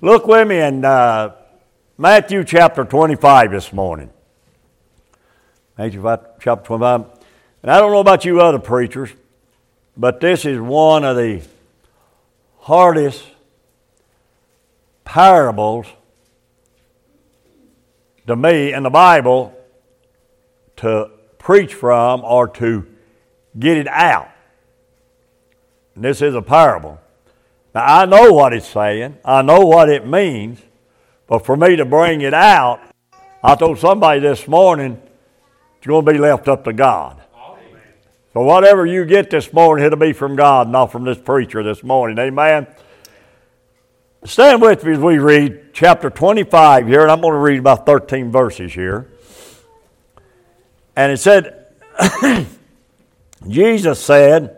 Look with me in uh, Matthew chapter 25 this morning. Matthew chapter 25. And I don't know about you other preachers, but this is one of the hardest parables to me in the Bible to preach from or to get it out. And this is a parable. Now, I know what it's saying, I know what it means, but for me to bring it out, I told somebody this morning, it's going to be left up to God. So, whatever you get this morning, it'll be from God, not from this preacher this morning. Amen. Stand with me as we read chapter 25 here, and I'm going to read about 13 verses here. And it said, Jesus said,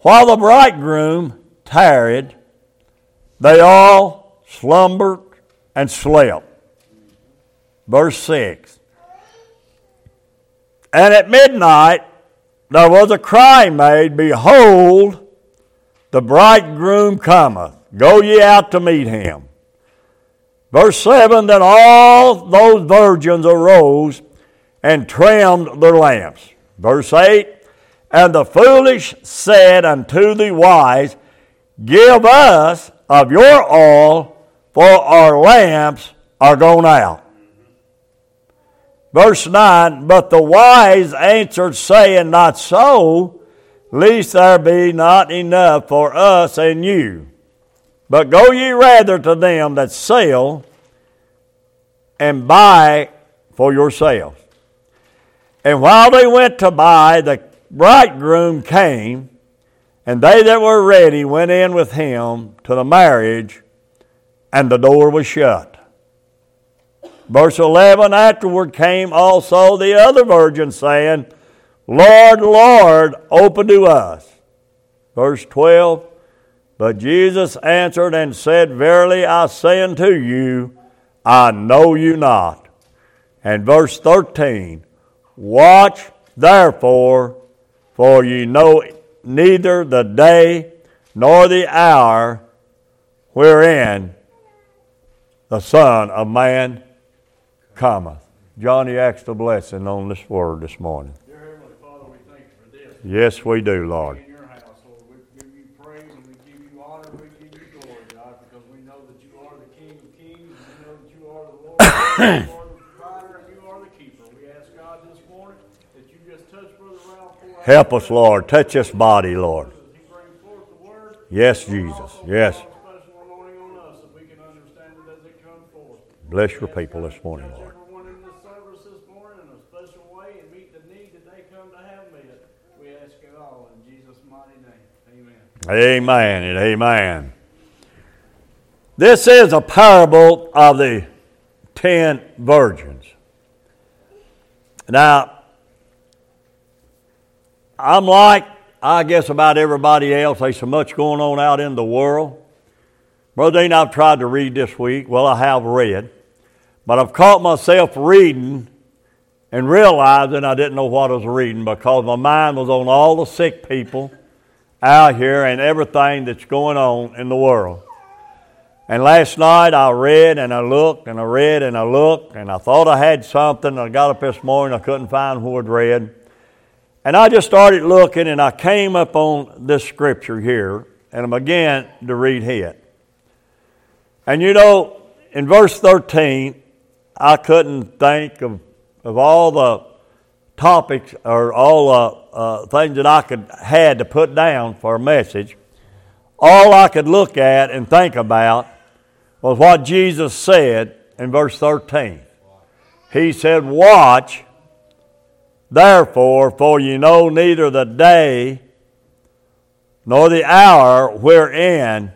While the bridegroom tarried, they all slumbered and slept. Verse 6. And at midnight there was a cry made, Behold, the bridegroom cometh. Go ye out to meet him. Verse 7 Then all those virgins arose and trimmed their lamps. Verse 8 And the foolish said unto the wise, Give us of your oil, for our lamps are gone out. Verse 9 But the wise answered, saying, Not so, lest there be not enough for us and you. But go ye rather to them that sell and buy for yourselves. And while they went to buy, the bridegroom came, and they that were ready went in with him to the marriage, and the door was shut. Verse 11 Afterward came also the other virgins, saying, Lord, Lord, open to us. Verse 12 But Jesus answered and said, Verily I say unto you, I know you not. And verse 13 Watch therefore, for ye know neither the day nor the hour wherein the Son of Man cometh. Johnny asked a blessing on this word this morning. Dear Heavenly Father, we thank you for this. Yes, we do, Lord. In your house, Lord, we give you praise and we give you honor we give you glory, God, because we know that you are the King of Kings and we know that you are the Lord, you are the provider and you are the keeper. We ask God this morning that you just touch Brother Ralph. pour out Help us, Lord. Touch this body, Lord. as he brings forth the word. Yes, Jesus. Yes. pour out Special anointing on us that we can understand it as it comes forth. Bless your people this morning, Lord. everyone in this service this morning in a special way and meet the need that they come to have. We ask it all in Jesus' mighty name. Amen. Amen and amen. This is a parable of the ten virgins. Now, I'm like, I guess, about everybody else. There's so much going on out in the world. Brother Dean, I've tried to read this week. Well, I have read. But I've caught myself reading and realizing I didn't know what I was reading because my mind was on all the sick people out here and everything that's going on in the world. And last night I read and I looked and I read and I looked and I thought I had something. I got up this morning, I couldn't find what I'd read. And I just started looking and I came up on this scripture here and I began to read it. And you know, in verse 13, I couldn't think of, of all the topics or all the uh, things that I could had to put down for a message. All I could look at and think about was what Jesus said in verse 13. He said, Watch, therefore, for you know neither the day nor the hour wherein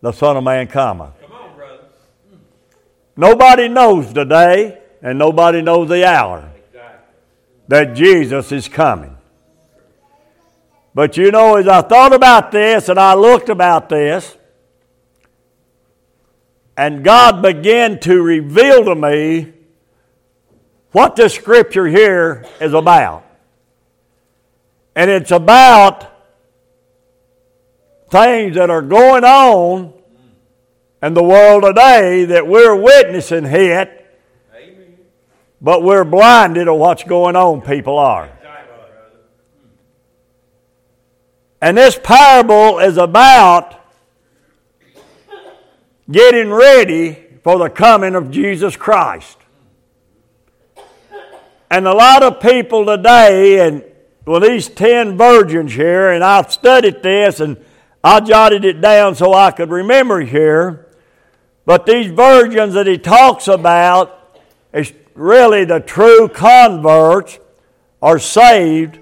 the Son of Man cometh. Come on, brother. Nobody knows the day and nobody knows the hour Exactly. that Jesus is coming. But you know, as I thought about this and I looked about this, and God began to reveal to me what this scripture here is about. And it's about things that are going on in the world today that we're witnessing it, Amen. but we're blinded to what's going on, people are. And this parable is about getting ready for the coming of Jesus Christ. And a lot of people today, and well, these 10 virgins here, and I've studied this and I jotted it down so I could remember here. But these virgins that he talks about is really the true converts are saved.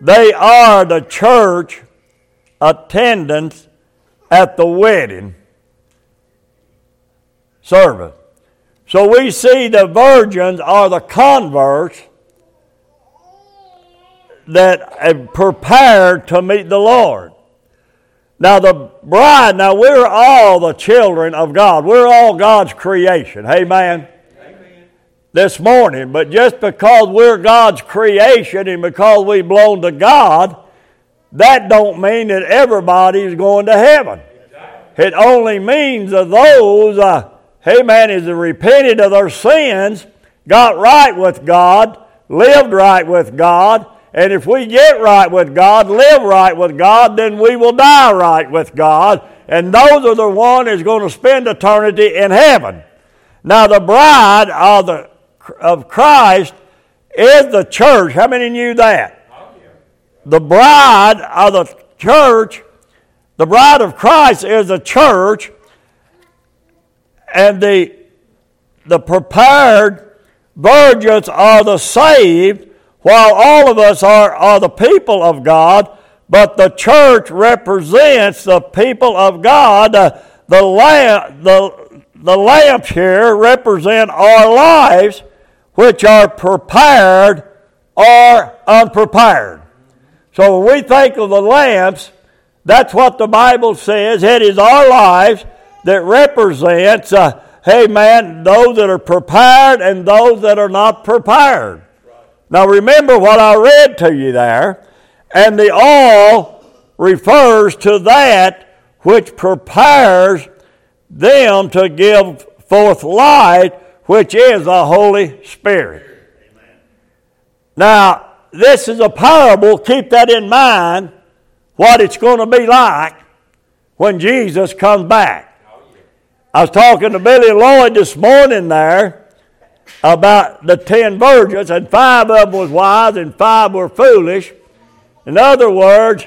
They are the church attendants at the wedding service. So we see the virgins are the converts that have prepared to meet the Lord. Now, the bride, now we're all the children of God. We're all God's creation. Amen. Amen. This morning, but just because we're God's creation and because we belong to God, that don't mean that everybody's going to heaven. It only means that those, uh, amen, is repented of their sins, got right with God, lived right with God, and if we get right with God, live right with God, then we will die right with God. And those are the one is going to spend eternity in heaven. Now the bride of the of Christ is the church. How many knew that? The bride of the church, the bride of Christ is the church, and the the prepared virgins are the saved, while all of us are, are the people of God, but the church represents the people of God. Uh, the, lamp, the, the lamps here represent our lives, which are prepared or unprepared. So when we think of the lamps, that's what the Bible says. It is our lives that represents, uh, hey man, those that are prepared and those that are not prepared. Now remember what I read to you there, and the all refers to that which prepares them to give forth light, which is the Holy Spirit. Now, this is a parable. Keep that in mind, what it's going to be like when Jesus comes back. I was talking to Billy Lloyd this morning there about the ten virgins, and five of them was wise and five were foolish. In other words,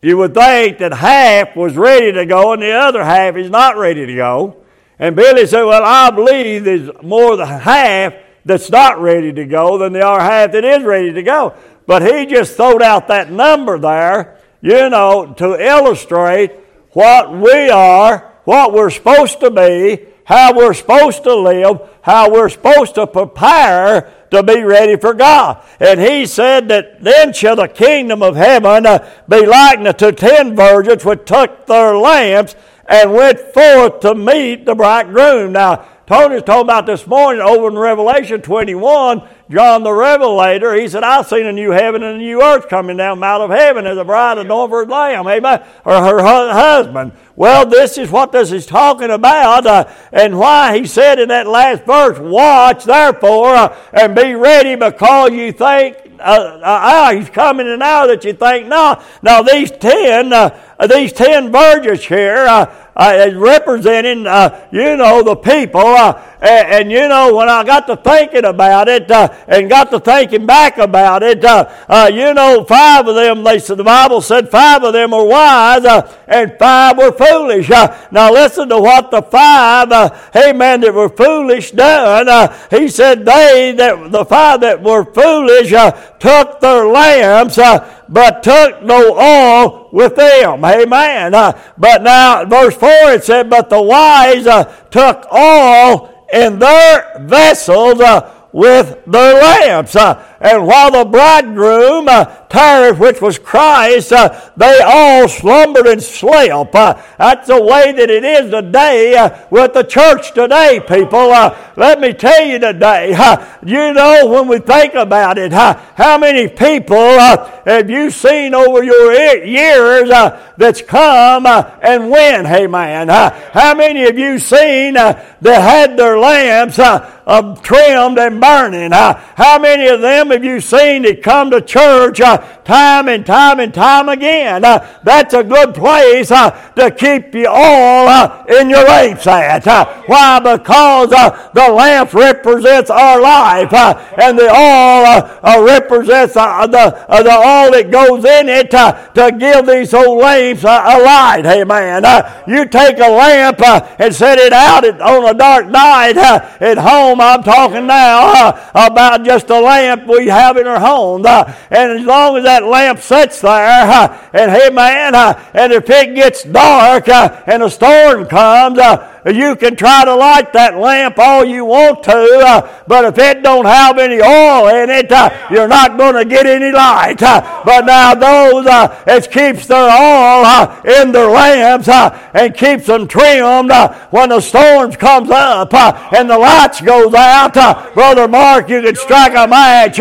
you would think that half was ready to go and the other half is not ready to go. And Billy said, Well, I believe there's more than half that's not ready to go than there are half that is ready to go. But he just throwed out that number there, you know, to illustrate what we are, what we're supposed to be, how we're supposed to live, how we're supposed to prepare to be ready for God. And he said that then shall the kingdom of heaven uh, be likened to ten virgins which took their lamps and went forth to meet the bridegroom. Now, Tony's talking about this morning over in Revelation 21, John the Revelator, he said, I've seen a new heaven and a new earth coming down out of heaven as a bride adorned for her lamb, amen, or her husband. Well, this is what this is talking about, uh, and why he said in that last verse, Watch therefore uh, and be ready because you think uh, uh, ah, he's coming an hour that you think no. Now these ten, uh, these ten virgins here, uh, uh, representing, uh, you know, the people. Uh, and, and, you know, when I got to thinking about it uh, and got to thinking back about it, uh, uh, you know, five of them, they said, the Bible said five of them were wise uh, and five were foolish. Uh, now listen to what the five, hey man, that were foolish done. he said they, that the five that were foolish, took their lambs, but took no oil with them. Amen. Uh but now, verse 4, it said, but the wise took oil in their vessels uh, with their lamps. And while the bridegroom uh, tarried, which was Christ, uh, they all slumbered and slept. Uh, that's the way that it is today uh, with the church today, people. Uh, let me tell you today, uh, you know, when we think about it, how many people have you seen over your years that's come and went? Hey, man, how many have you seen that had their lamps um, trimmed and burning? how many of them have you seen that come to church uh, time and time and time again? Uh, that's a good place uh, to keep you all uh, in your lamps at. Uh, why? Because uh, the lamp represents our life, and the oil represents the, the oil that goes in it to give these old lamps a light. Amen. you take a lamp and set it out on a dark night at home. I'm talking now about just a lamp we have in our home. Uh, and as long as that lamp sits there, uh, and hey man, uh, and if it gets dark and a storm comes, you can try to light that lamp all you want to, uh, but if it don't have any oil in it, uh, you're not going to get any light. Uh, but now those uh, that keeps their oil uh, in their lamps uh, and keeps them trimmed when the storms comes up and the lights goes out, Brother Mark, you can strike a match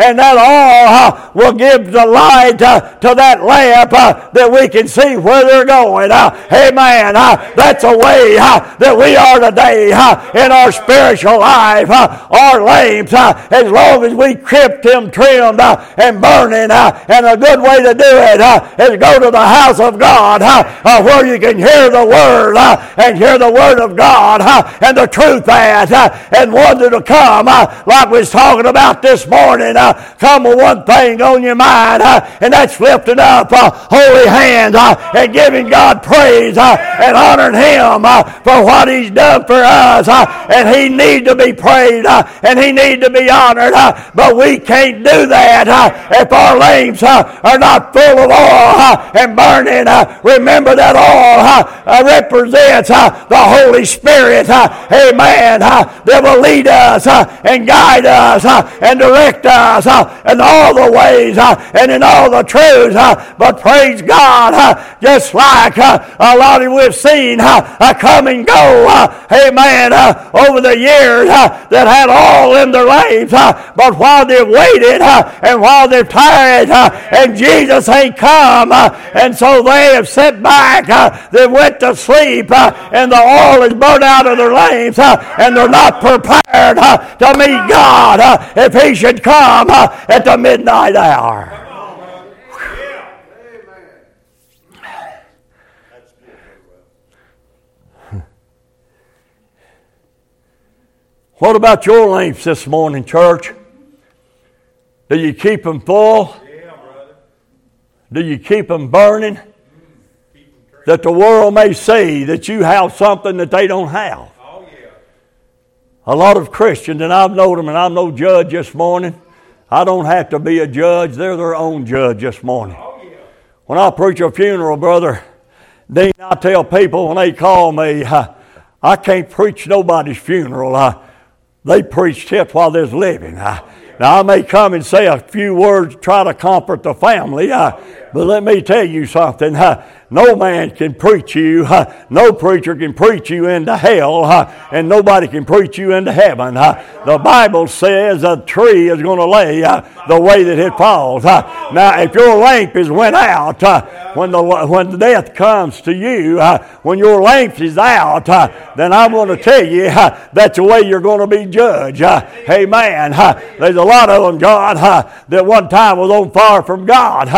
and that oil uh, will give the light uh, to that lamp uh, that we can see where they're going. Amen. That's a way that we are today in our spiritual life. Our lamps, as long as we keep them trimmed and burning, and a good way to do it is go to the house of God where you can hear the word and hear the word of God and the truth that and wanted to come like we was talking about this morning Uh, come with one thing on your mind uh, and that's lifting up uh, holy hands and giving God praise and honoring him for what he's done for us. Uh, and he needs to be praised uh, and he needs to be honored. Uh, but we can't do that if our lamps are not full of oil and burning. remember that oil represents the Holy Spirit. Amen. that will lead us and guide us and direct us in all the ways and in all the truths. but praise God, just like a lot of we've seen come and go, uh, amen, uh, over the years uh, that had all in their lives. Uh, but while they've waited uh, and while they've tired uh, and Jesus ain't come, and so they have sat back, they went to sleep, and the oil is burned out of their lamps, and they're not prepared to meet God if He should come at the midnight hour. What about your lamps this morning, church? Do you keep them full? Yeah, brother. Do you keep them burning? Mm, that the world may see that you have something that they don't have. Oh, yeah. A lot of Christians, and I've known them, and I'm no judge this morning. I don't have to be a judge. They're their own judge this morning. When I preach a funeral, brother, Dean, I tell people when they call me, I can't preach nobody's funeral. Uh, they preach tips while they're living. I, now, I may come and say a few words, try to comfort the family, uh, but let me tell you something. No man can preach you, no preacher can preach you into hell, and nobody can preach you into heaven. The Bible says a tree is going to lay the way that it falls. Now, if your lamp is went out, when the when death comes to you, when your lamp is out, then I'm going to tell you that's the way you're going to be judged. Amen. There's a lot of them, God, that one time was on fire from God.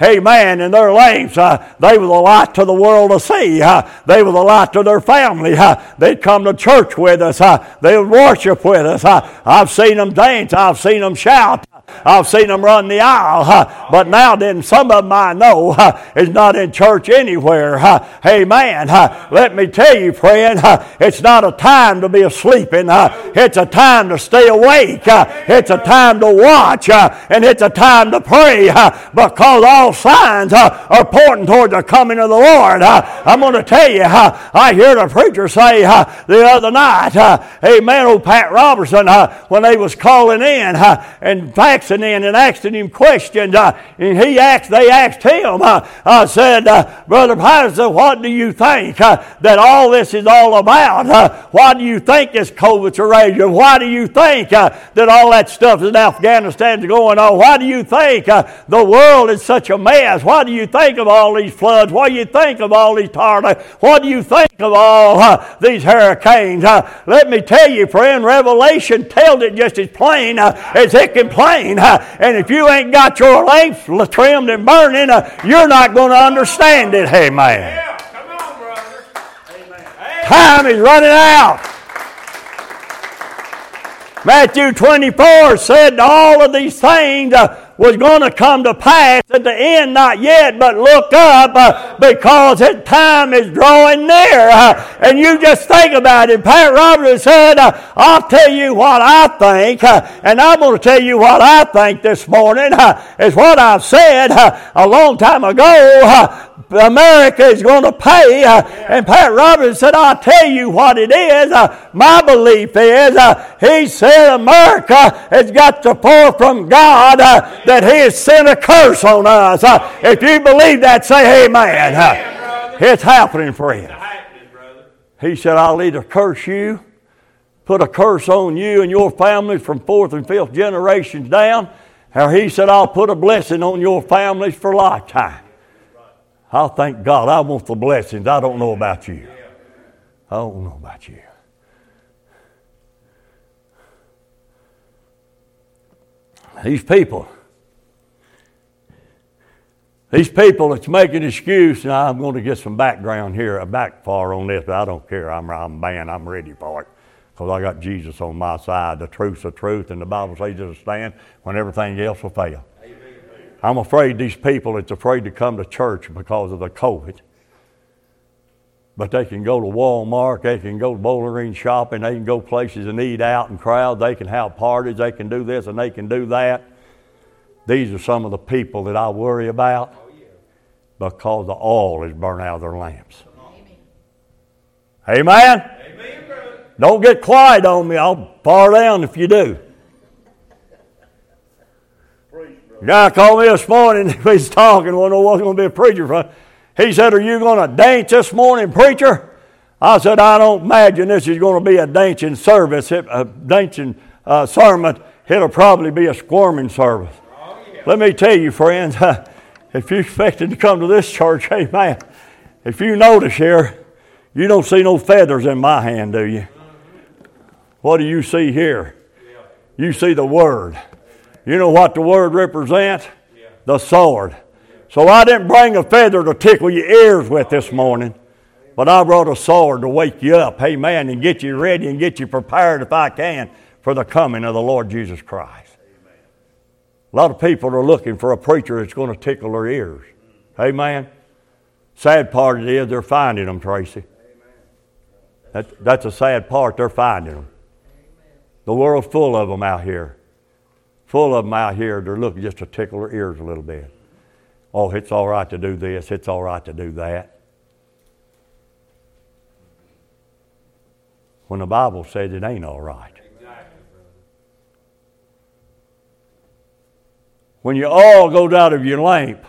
Amen Amen. in their lamps, uh, they were the light to the world to see. Uh, they were the light to their family. Uh, they'd come to church with us. Uh, they would worship with us. Uh, I've seen them dance. I've seen them shout. I've seen them run the aisle, but now then some of them I know is not in church anywhere. Uh, Amen. Let me tell you, friend, it's not a time to be asleeping. It's a time to stay awake. It's a time to watch, and it's a time to pray because all signs are pointing toward the coming of the Lord. I'm going to tell you, I heard a preacher say the other night, hey man, old Pat Robertson, when they was calling in, and in and asking him questions. Uh, and he asked, they asked him, uh, I said, uh, Brother Patterson, what do you think uh, that all this is all about? Uh, why do you think this COVID's raging? Why do you think that all that stuff in Afghanistan is going on? Why do you think the world is such a mess? Why do you think of all these floods? What do you think of all these tornadoes? What do you think of all these hurricanes? let me tell you, friend, Revelation tells it just as plain as it can plain And if you ain't got your lamps trimmed and burning, uh, you're not going to understand it. Hey, man. Yeah, come on, brother. Amen. Time is running out. Matthew 24 said all of these things uh, was going to come to pass at the end, not yet, but look up uh, because his time is drawing near. Uh, and you just think about it. Pat Roberts said, uh, I'll tell you what I think, uh, and I'm going to tell you what I think this morning. Uh, is what I've said uh, a long time ago. America is going to pay. Uh, and Pat Roberts said, I'll tell you what it is. Uh, my belief is, uh, he said America has got to pour from God that He has sent a curse on us. Uh, if you believe that, say amen. Uh, it's happening, friend. He said, I'll either curse you, put a curse on you and your family from fourth and fifth generations down, or he said, I'll put a blessing on your families for lifetime. I'll thank God. I want the blessings. I don't know about you. I don't know about you. These people these people that's making excuse, and I'm going to get some background here, a back far on this, but I don't care. I'm, I'm man, I'm ready for it. Because I got Jesus on my side. The truth's the truth, and the Bible says it'll stand when everything else will fail. I'm afraid these people that's afraid to come to church because of the COVID. But they can go to Walmart, they can go to Bowling Green shopping, they can go places and eat out and crowd, they can have parties, they can do this and they can do that. These are some of the people that I worry about because the oil is burnt out of their lamps. Amen. Amen. Amen Don't get quiet on me. I'll far down if you do. A guy called me this morning. He was talking. One was going to be a preacher. For. He said, "Are you going to dance this morning, preacher?" I said, "I don't imagine this is going to be a dancing service, a dancing uh, sermon. It'll probably be a squirming service." Oh, yeah. Let me tell you, friends. if you expected to come to this church, amen. If you notice here, you don't see no feathers in my hand, do you? What do you see here? You see the Word. You know what the Word represents? The sword. So I didn't bring a feather to tickle your ears with this morning, but I brought a sword to wake you up, amen, and get you ready and get you prepared if I can for the coming of the Lord Jesus Christ. A lot of people are looking for a preacher that's going to tickle their ears. Amen. Sad part is they're finding them, Tracy. That, that's a sad part. They're finding them. The world's full of them out here. Full of them out here. They're looking just to tickle their ears a little bit. Oh, it's all right to do this. It's all right to do that. When the Bible says it ain't all right. When your oil goes out of your lamp,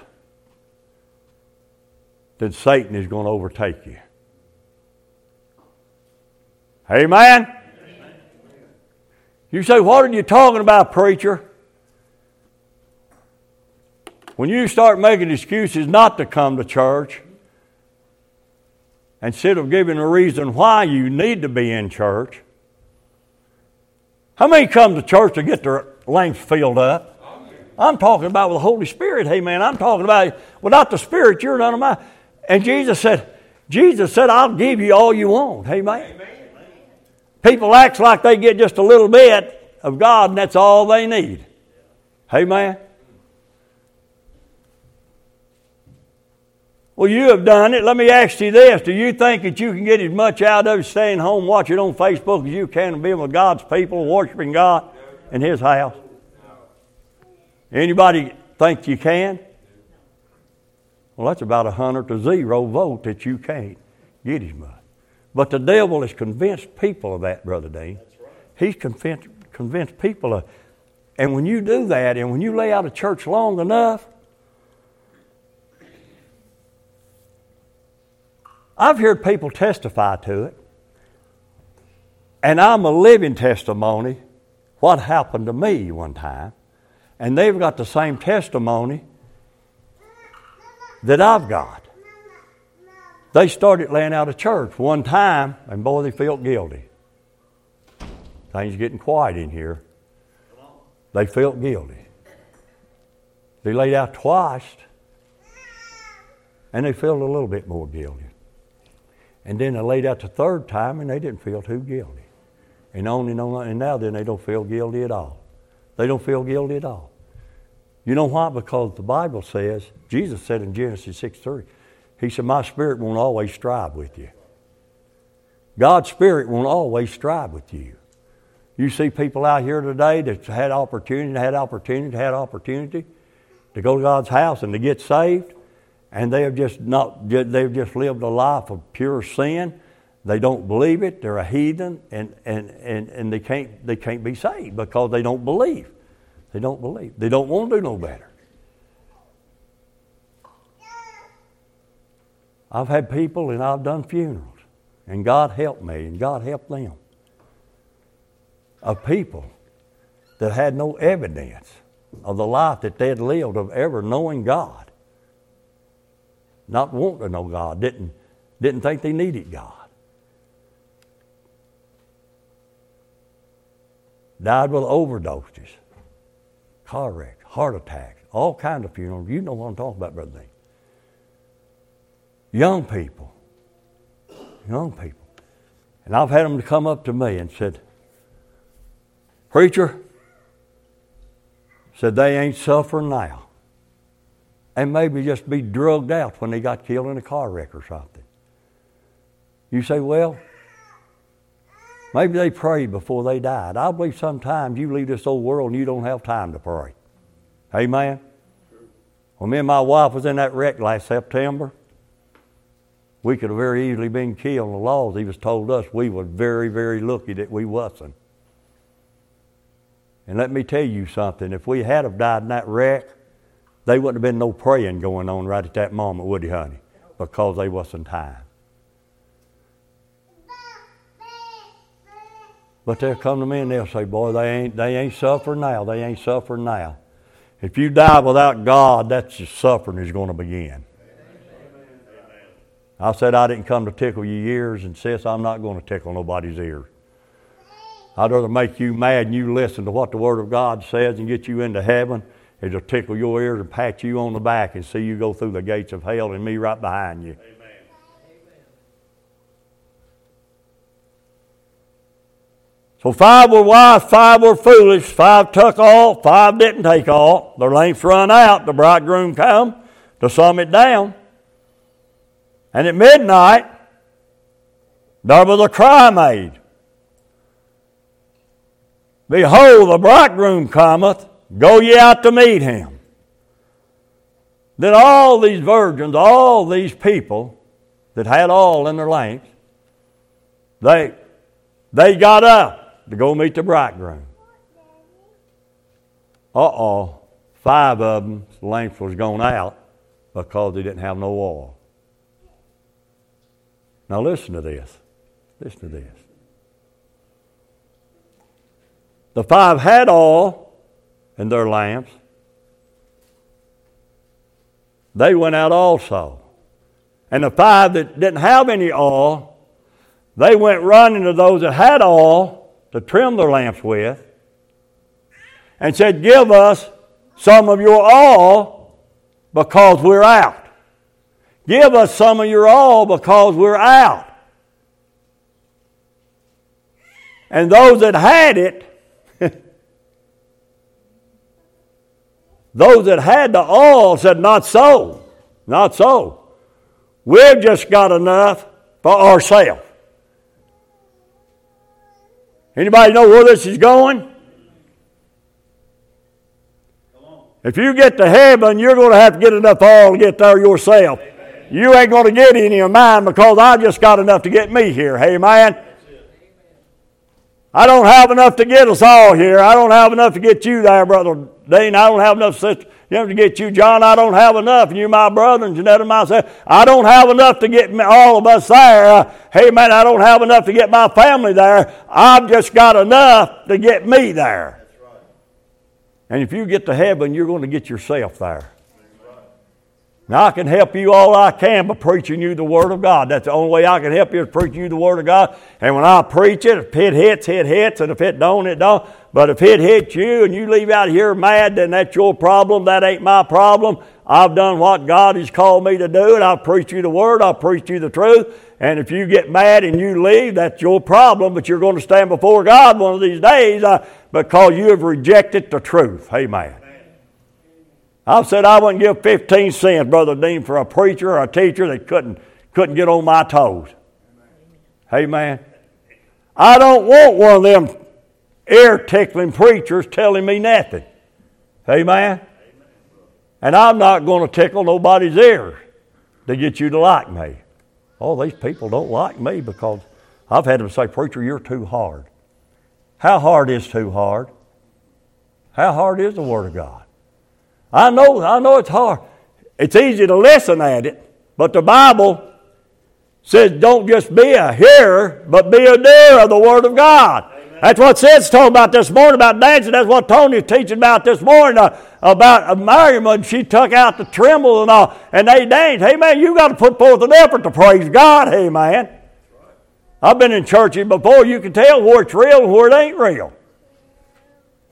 then Satan is going to overtake you. Amen? You say, What are you talking about, preacher? When you start making excuses not to come to church, instead of giving a reason why you need to be in church, how many come to church to get their lamps filled up? I'm talking about with the Holy Spirit. Hey, man, I'm talking about without the Spirit, you're none of mine. And Jesus said, Jesus said, I'll give you all you want. hey man. People act like they get just a little bit of God and that's all they need. Amen. Well, you have done it. Let me ask you this. Do you think that you can get as much out of staying home watching on Facebook as you can being with God's people, worshiping God in His house? Anybody think you can? Well, that's about a hundred to zero vote that you can't get as much. But the devil has convinced people of that, Brother Dean. He's convinced, convinced people of, and when you do that, and when you lay out a church long enough, I've heard people testify to it, and I'm a living testimony what happened to me one time, and they've got the same testimony that I've got. They started laying out a church one time, and boy, they felt guilty. Things getting quiet in here. They felt guilty. They laid out twice, and they felt a little bit more guilty. And then they laid out the third time, and they didn't feel too guilty. And only and now then they don't feel guilty at all. They don't feel guilty at all. You know why? Because the Bible says, Jesus said in Genesis 6 3, He said, My spirit won't always strive with you. God's spirit won't always strive with you. You see people out here today that had opportunity, had opportunity, had opportunity to go to God's house and to get saved, and they have just not they've just lived a life of pure sin. They don't believe it, they're a heathen, and, and, and, and they can't they can't be saved because they don't believe. They don't believe. They don't want to do no better. I've had people and I've done funerals, and God helped me and God helped them. Of people that had no evidence of the life that they had lived of ever knowing God. Not want to know God, didn't, didn't think they needed God. Died with overdoses car wrecks, heart attacks, all kinds of funerals. You know what I'm talking about, Brother Dean. Young people. Young people. And I've had them to come up to me and said, Preacher, said they ain't suffering now. And maybe just be drugged out when they got killed in a car wreck or something. You say, well, Maybe they prayed before they died. I believe sometimes you leave this old world and you don't have time to pray. Amen? When me and my wife was in that wreck last September, we could have very easily been killed. The laws he was told us we were very, very lucky that we wasn't. And let me tell you something. If we had have died in that wreck, there wouldn't have been no praying going on right at that moment, would you, honey? Because they wasn't time. But they'll come to me and they'll say, Boy, they ain't, they ain't suffering now. They ain't suffering now. If you die without God, that's the suffering is going to begin. I said I didn't come to tickle your ears, and sis, I'm not going to tickle nobody's ears. I'd rather make you mad and you listen to what the Word of God says and get you into heaven to tickle your ears and pat you on the back and see you go through the gates of hell and me right behind you. Amen. So five were wise, five were foolish, five took all, five didn't take all. Their lamps run out, the bridegroom come to sum it down. And at midnight, there was a cry made. Behold, the bridegroom cometh, go ye out to meet him. Then all these virgins, all these people that had all in their lamps, they, they got up to go meet the bridegroom. Uh oh, five of them, lamps was gone out because they didn't have no oil. Now listen to this. Listen to this. The five had oil in their lamps. They went out also. And the five that didn't have any oil, they went running to those that had oil to trim their lamps with and said, Give us some of your all because we're out. Give us some of your all because we're out. And those that had it, those that had the all said, Not so. Not so. We've just got enough for ourselves. Anybody know where this is going? If you get to heaven, you're going to have to get enough oil to get there yourself. You ain't going to get any of mine because I just got enough to get me here. Hey, man. I don't have enough to get us all here. I don't have enough to get you there, Brother Dean. I don't have enough, sister. To get you, John. I don't have enough. And you're my brother, and Jeanette and myself. I don't have enough to get all of us there. Uh, hey, man, I don't have enough to get my family there. I've just got enough to get me there. And if you get to heaven, you're going to get yourself there. Now, I can help you all I can by preaching you the Word of God. That's the only way I can help you is preaching you the Word of God. And when I preach it, if it hits, it hits, and if it don't, it don't. But if it hits you and you leave out here mad, then that's your problem. That ain't my problem. I've done what God has called me to do, and I've preached you the Word, I've preached you the truth. And if you get mad and you leave, that's your problem, but you're going to stand before God one of these days uh, because you have rejected the truth. Amen. I've said I wouldn't give 15 cents, Brother Dean, for a preacher or a teacher that couldn't, couldn't get on my toes. Amen. I don't want one of them ear tickling preachers telling me nothing. Amen. And I'm not going to tickle nobody's ears to get you to like me. Oh, these people don't like me because I've had them say, Preacher, you're too hard. How hard is too hard? How hard is the Word of God? I know, I know it's hard. It's easy to listen at it, but the Bible says don't just be a hearer, but be a doer of the Word of God. Amen. That's what Sid's talking about this morning about dancing. That's what Tony's teaching about this morning uh, about uh, Miriam when she took out the timbrel and all, and they danced. Hey, man, you got to put forth an effort to praise God. Hey, man. I've been in churches before. You can tell where it's real and where it ain't real.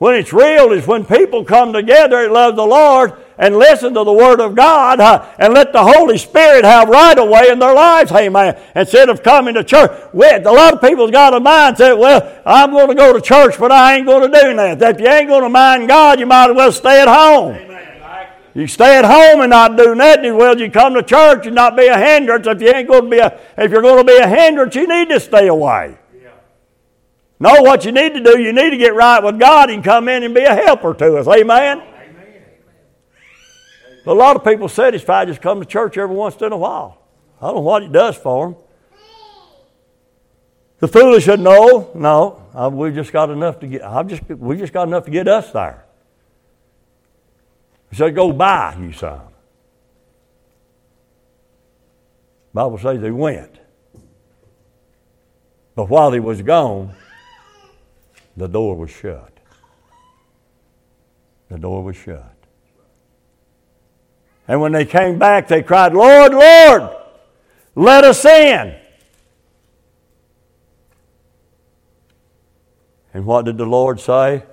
When it's real is when people come together and love the Lord and listen to the Word of God uh, and let the Holy Spirit have right of way in their lives, amen. Instead of coming to church. with a lot of people's got a mindset, well, I'm going to go to church, but I ain't going to do that. If you ain't going to mind God, you might as well stay at home. Amen. You stay at home and not do nothing. Well, you come to church and not be a hindrance. If you ain't going to be a, if you're going to be a hindrance, you need to stay away. No, what you need to do, you need to get right with God and come in and be a helper to us. Amen? Amen. A lot of people satisfied just come to church every once in a while. I don't know what it does for them. The foolish said, "No, no, we just got enough to get. I've just we just got enough to get us there." He said, "Go buy you some." Bible says they went, but while he was gone, the door was shut. The door was shut. And when they came back, they cried, Lord, Lord, let us in. And what did the Lord say?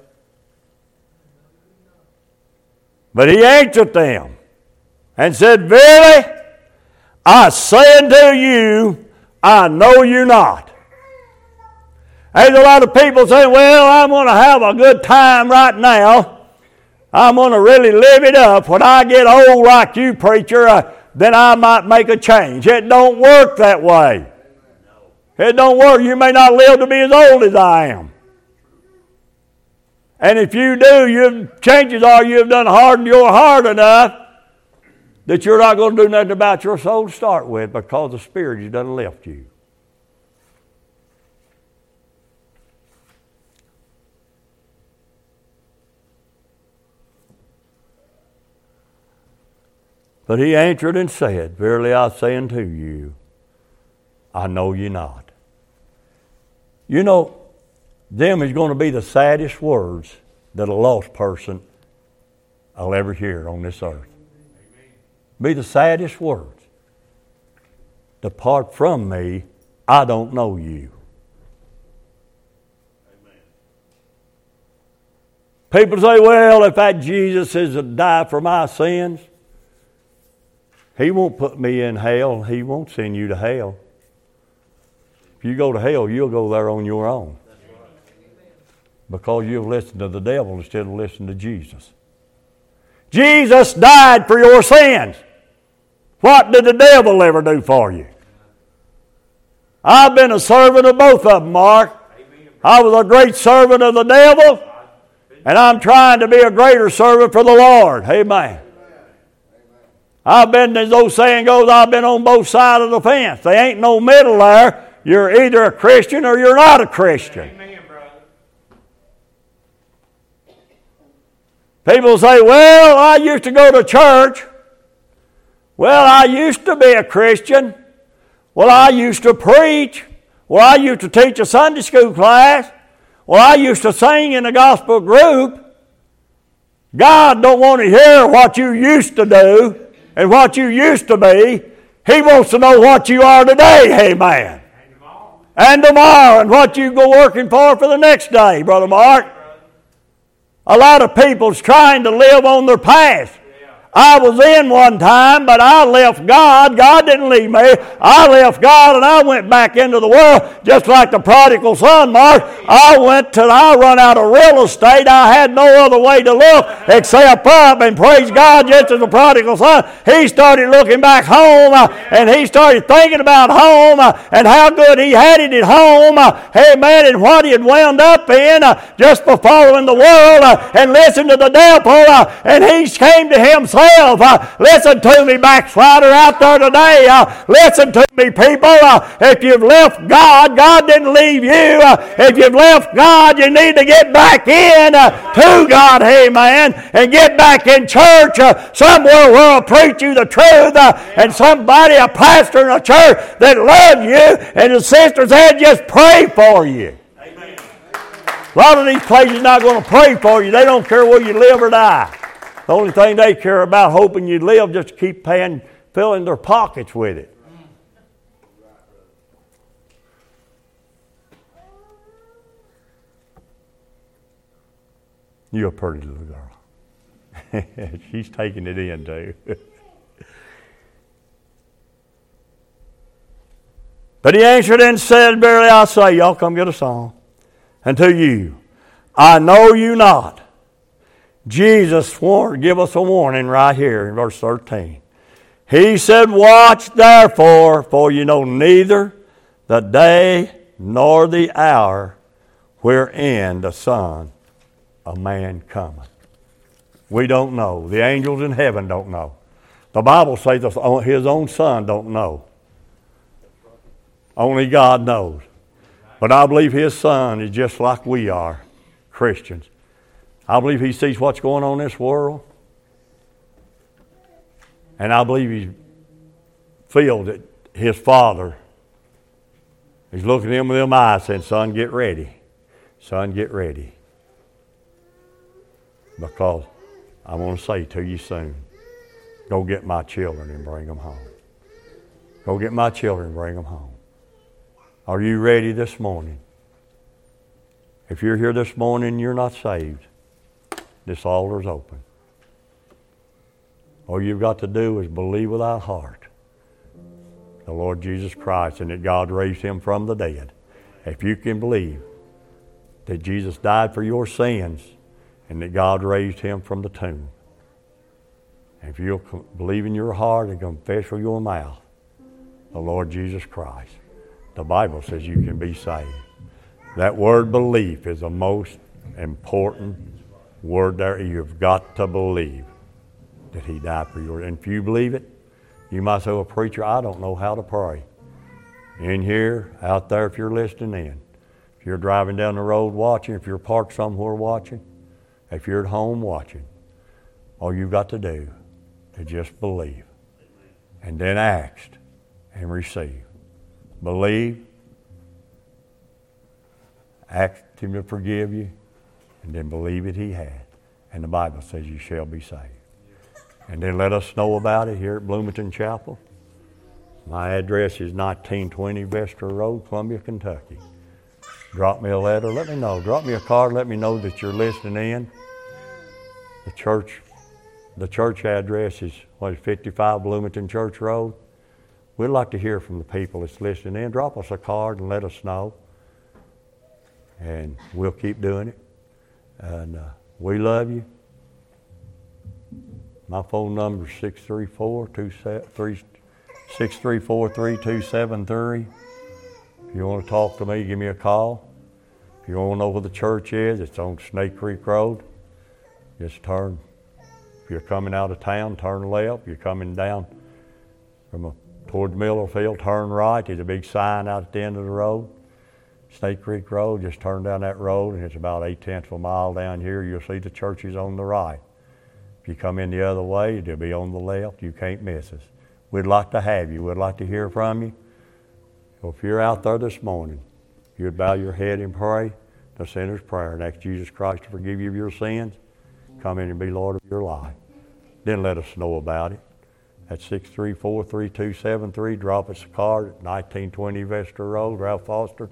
But he answered them and said, Verily, I say unto you, I know you not. There's a lot of people saying, well, I'm going to have a good time right now. I'm going to really live it up. When I get old like you, preacher, uh, then I might make a change. It don't work that way. It don't work. You may not live to be as old as I am. And if you do, your chances are you've done hardened your heart enough that you're not going to do nothing about your soul to start with because the Spirit has done left you. But he answered and said, Verily I say unto you, I know you not. You know, them is going to be the saddest words that a lost person will ever hear on this earth. Be the saddest words. Depart from me, I don't know you. People say, well, if that Jesus is to die for my sins, he won't put me in hell. He won't send you to hell. If you go to hell, you'll go there on your own. Because you've listened to the devil instead of listening to Jesus. Jesus died for your sins. What did the devil ever do for you? I've been a servant of both of them, Mark. I was a great servant of the devil, and I'm trying to be a greater servant for the Lord. Amen. I've been, as old saying goes, I've been on both sides of the fence. There ain't no middle there. You're either a Christian or you're not a Christian. People say, well, I used to go to church. Well, I used to be a Christian. Well, I used to preach. Well, I used to teach a Sunday school class. Well, I used to sing in a gospel group. God don't want to hear what you used to do and what you used to be. He wants to know what you are today, amen. And tomorrow. And tomorrow, and what you go working for for the next day, Brother Mark. A lot of people's trying to live on their past. I was in one time, but I left God. God didn't leave me. I left God and I went back into the world just like the prodigal son, Mark. I went to, I run out of real estate. I had no other way to look except up and praise God just as the prodigal son. He started looking back home uh, and he started thinking about home uh, and how good he had it at home. Uh, hey man, and what he had wound up in uh, just for following the world uh, and listening to the devil. Uh, and he came to himself uh, listen to me, backslider out there today. Uh, listen to me, people. Uh, if you've left God, God didn't leave you. Uh, if you've left God, you need to get back in uh, to God, amen, and get back in church uh, somewhere where I'll preach you the truth and somebody, a pastor in a church that loves you and the sisters had just pray for you. A lot of these places not going to pray for you. They don't care where you live or die. The only thing they care about, hoping you live, just keep paying, filling their pockets with it. You're a pretty little girl. She's taking it in too. but he answered and said, Verily I say, y'all come get a song. And to you, I know you not. Jesus warned, give us a warning right here in verse 13. He said, Watch therefore, for you know neither the day nor the hour wherein the Son of Man cometh. We don't know. The angels in heaven don't know. The Bible says his own Son don't know. Only God knows. But I believe his Son is just like we are, Christians. I believe he sees what's going on in this world. And I believe he feels that his father is looking at him with them eyes saying, Son, get ready. Son, get ready. Because I want to say to you soon, go get my children and bring them home. Go get my children and bring them home. Are you ready this morning? If you're here this morning and you're not saved, this altar's open. All you've got to do is believe with our heart the Lord Jesus Christ and that God raised him from the dead. If you can believe that Jesus died for your sins and that God raised him from the tomb, if you'll believe in your heart and confess with your mouth the Lord Jesus Christ, the Bible says you can be saved. That word belief is the most important word there. You've got to believe that He died for you. And if you believe it, you might say, well, preacher, I don't know how to pray. In here, out there, if you're listening in, if you're driving down the road watching, if you're parked somewhere watching, if you're at home watching, all you've got to do is just believe and then ask and receive. Believe, ask Him to forgive you, and then believe it he had. And the Bible says you shall be saved. And then let us know about it here at Bloomington Chapel. My address is 1920 Vester Road, Columbia, Kentucky. Drop me a letter, let me know. Drop me a card, let me know that you're listening in. The church, the church address is what is 55 Bloomington Church Road. We'd like to hear from the people that's listening in. Drop us a card and let us know, and we'll keep doing it. And uh, we love you. My phone number is 634 3273. If you want to talk to me, give me a call. If you want to know where the church is, it's on Snake Creek Road. Just turn. If you're coming out of town, turn left. If you're coming down from a, toward Miller Field, turn right. There's a big sign out at the end of the road. Snake Creek Road, just turn down that road, and it's about eight tenths of a mile down here. You'll see the churches on the right. If you come in the other way, they'll be on the left. You can't miss us. We'd like to have you. We'd like to hear from you. So if you're out there this morning, you'd bow your head and pray the sinner's prayer and ask Jesus Christ to forgive you of your sins. Come in and be Lord of your life. Then let us know about it. At 634-3273, drop us a card at 1920 Vester Road, Ralph Foster.